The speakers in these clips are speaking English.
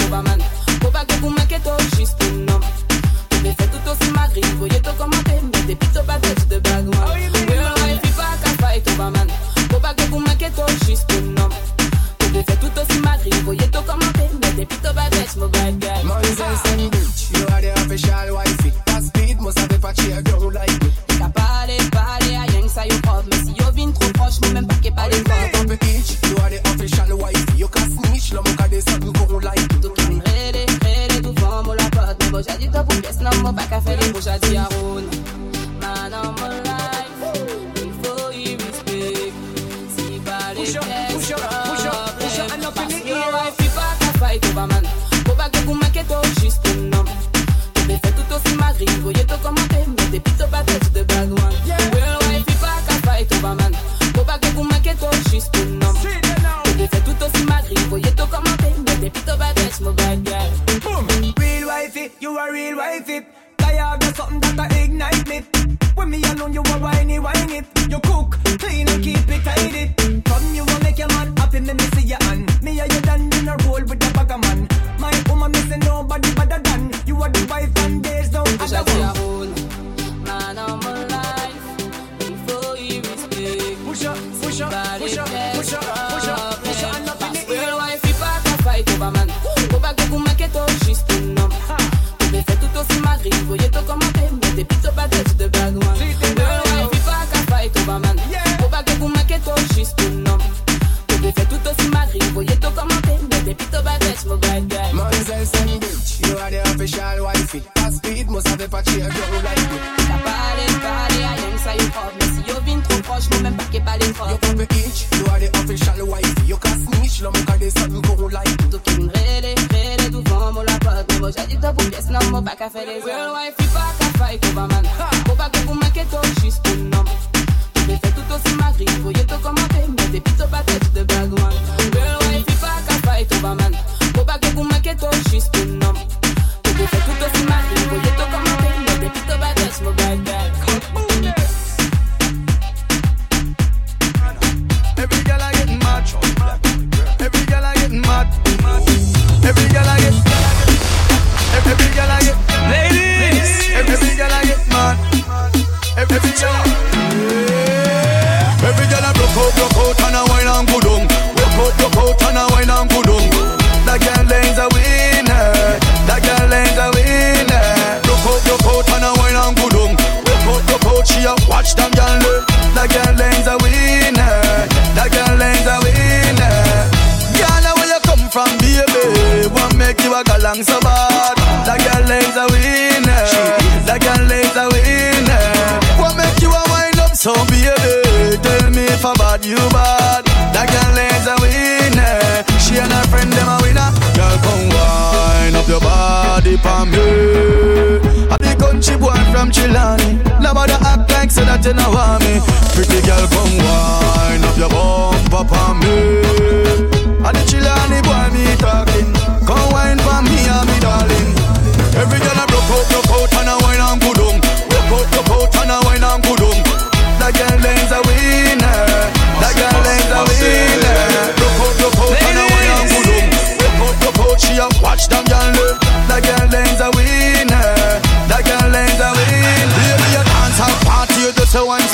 over my you cook. That girl is a winner. That girl is a winner. What make you a wind up so baby? Tell me if I'm bad you bad. That girl is a winner. She and her friend them a winner. Girl come wind up your body for me. I the country boy from Chilani. Nobody act like so that you know want me. Pretty girl come wind up your bumper for me. I the Chilani boy me talking. Come wine for me, ah, me darling. Every girl I broke out, broke out and I wine and good on. Broke out, broke out and I wine and good on. That girl is a winner. That girl is a winner. Broke out, broke out and I wine and good on. Broke out, broke out, she a watch them girl look. That girl is a winner. That girl is a winner. Baby, you dance and party, you just a I'm.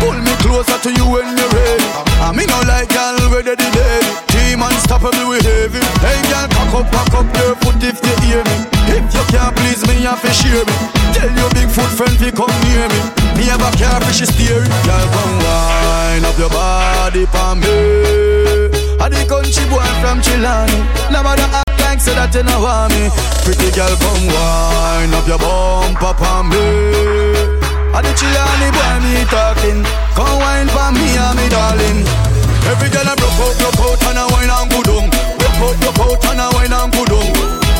Pull me closer to you when you're ready. I mean, no like girl, ready the day. Team unstoppable, we heavy. Hey, girl, pack up, pack up your foot if you hear me a fi share me. Tell your big foot friend fi come near me. Me have a car fi she steer Girl come wine up your body for me. A the country boy from Chilani. No matter act like say that you know want me. Pretty girl come wine up your bum, for me. I the Chilani boy me talking. Come wine for me and me darling. Every girl I broke out, broke out and I wine and go down. Broke out, broke out and I wine and go down.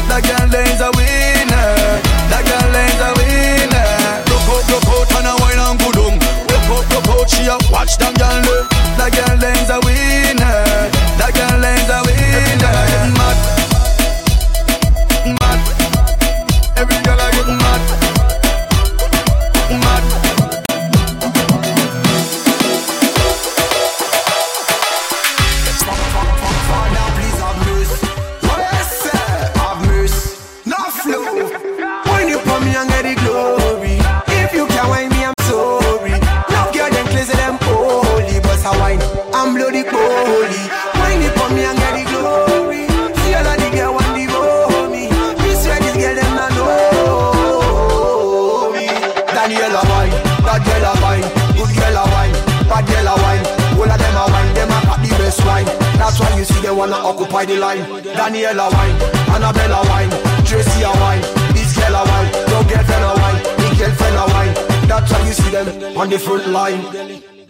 That girl is a winner. a wine, bad girl a wine, good girl a wine, bad girl a wine. All of them a wine, them a got the best wine. That's why you see they wanna occupy the line. Daniela wine, Annabella wine, Tracy a wine, this girl a wine, your girlfriend a wine, me girlfriend a wine. That's why you see them on the front line.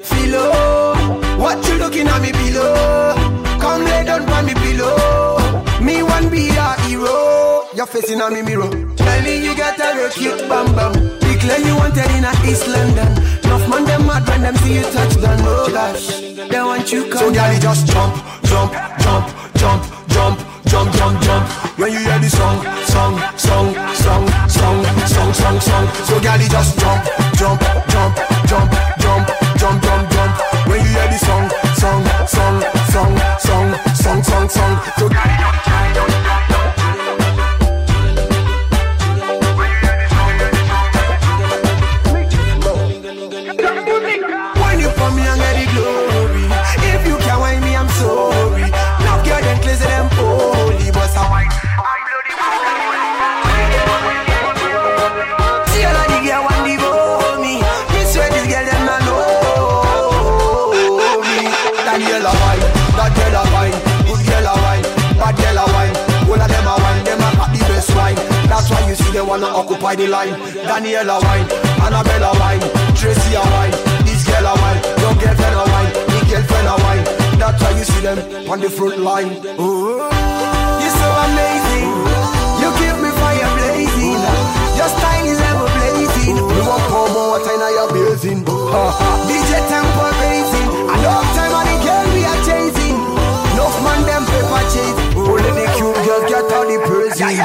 Philo, oh, what you looking at me below? Come lay down by me below. Me one be a hero. Your face in a me mirror. Tell me you got a real cute bum bum. Declare you wanted in a East London. Enough man them mad when them see you touch down. Oh gosh, they want you come. So girl, just jump, jump, jump, jump, jump, jump, jump, jump. When you hear the song, song, song, song, song, song, song, song. So girl, just jump, Daniela wine, Annabella wine Tracy a wine, this girl a wine Your girlfriend a wine, the girlfriend a wine. That's why you see them on the front line. Ooh, You're so amazing. You keep me fire blazing. Your style is ever blazing You want pour more water in your basin DJ tempo raising. And all time on the girl we are chasing. Enough man them paper chase. Only the cute girls get all the praising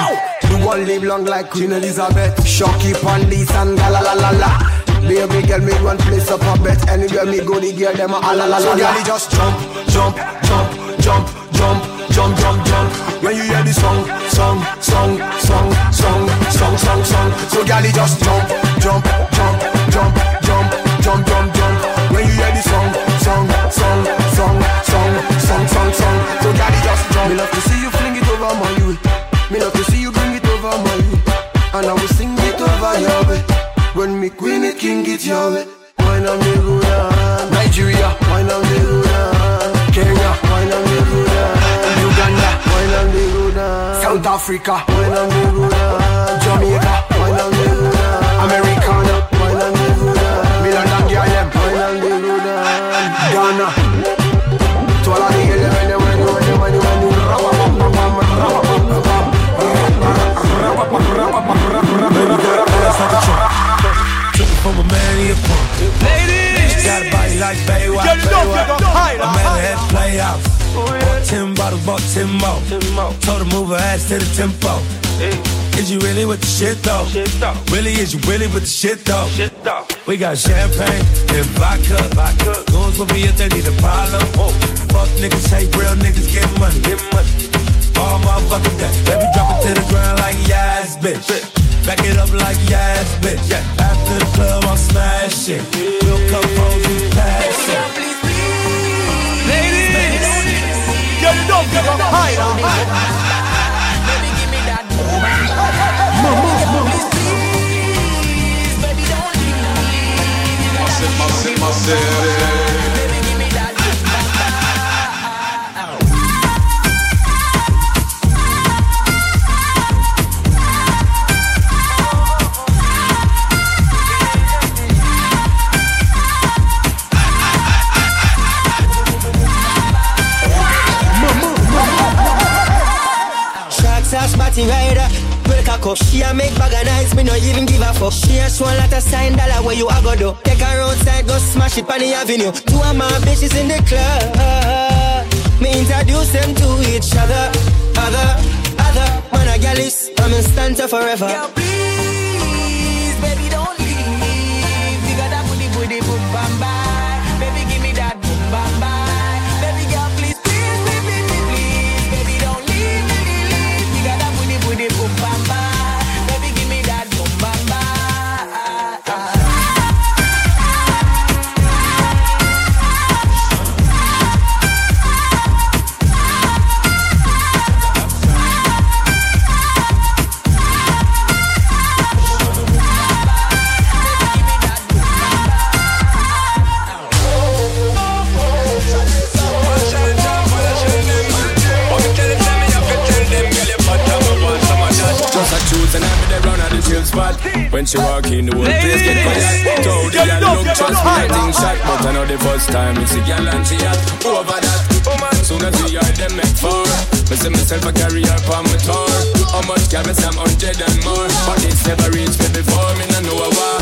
one live long like Queen Elizabeth. Shocky Pandis and la Baby girl, me one place up a bet. Anywhere me go, the girl, them a la la la So girl, just jump, jump, jump, jump, jump, jump, jump, jump. When you hear the song, song, song, song, song, song, song, song. So girl, just jump, jump, Africa. Jamaica. Americana. Milan and on. Ghana. To all of the Took it from a man, he a punk. Ladies, Got a body like Baywatch. you know you don't hide. A man had to play out. Oh, bought ten bottles, bought ten more. Told her move her ass to the tempo. Is you really with the shit though? Really, is you really with the shit though? We got champagne and vodka. Goons will be if they need a problem. Oh. Fuck niggas, hate real niggas, get money. All motherfucking day. Let me drop it to the ground like yes, bitch. Back it up like yes, bitch. After the club, I'll smash it. We'll come home and pass it. Ladies, you don't give a hide. Sharks avenue. Two of my bitches in the club. Me introduce them to each other. Other, other. Man a gal is, I'm in stanza forever. Just shot, but I know the first time it's a girl and she hot over that. Soon as we are them make four. Me see myself a carry her on my tour. How much can me some hundred and more? But it's never reached me before. Me no know why.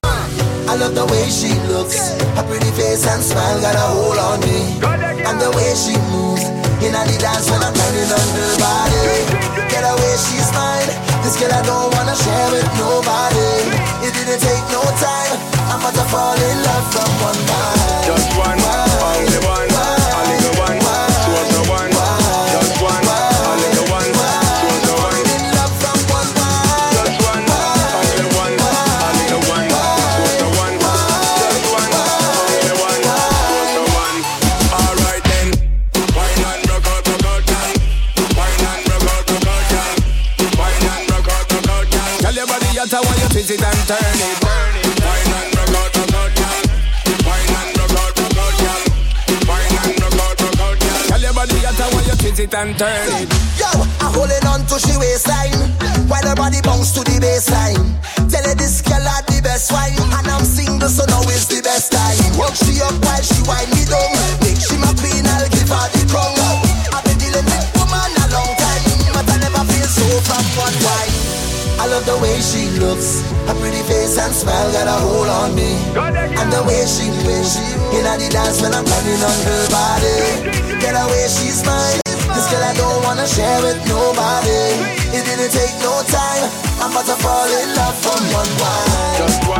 I love the way she looks, her pretty face and smile got a hold on me, and the way she moves. In the dance when I'm turning on her body Get away, she's mine This girl I don't wanna share with nobody Take no time. I'm about to fall in love from one night Just one, only one, twist it. And turn it Wine and rock out, rock out, Wine and rock out, rock out, Tell your body you twist it and turn it. Yo, I'm holding on to she waistline While her body bounce to the baseline. Tell her this girl had the best wine And I'm single so now is the best time. Work she up while she wind me down. Make she my queen, I'll give her the crown love the way she looks. Her pretty face and smile got a hold on me. And the way she moves in the dance when I'm running on her body. Get away, she's mine. This girl I don't wanna share with nobody. It didn't take no time. I'm about to fall in love from one wine.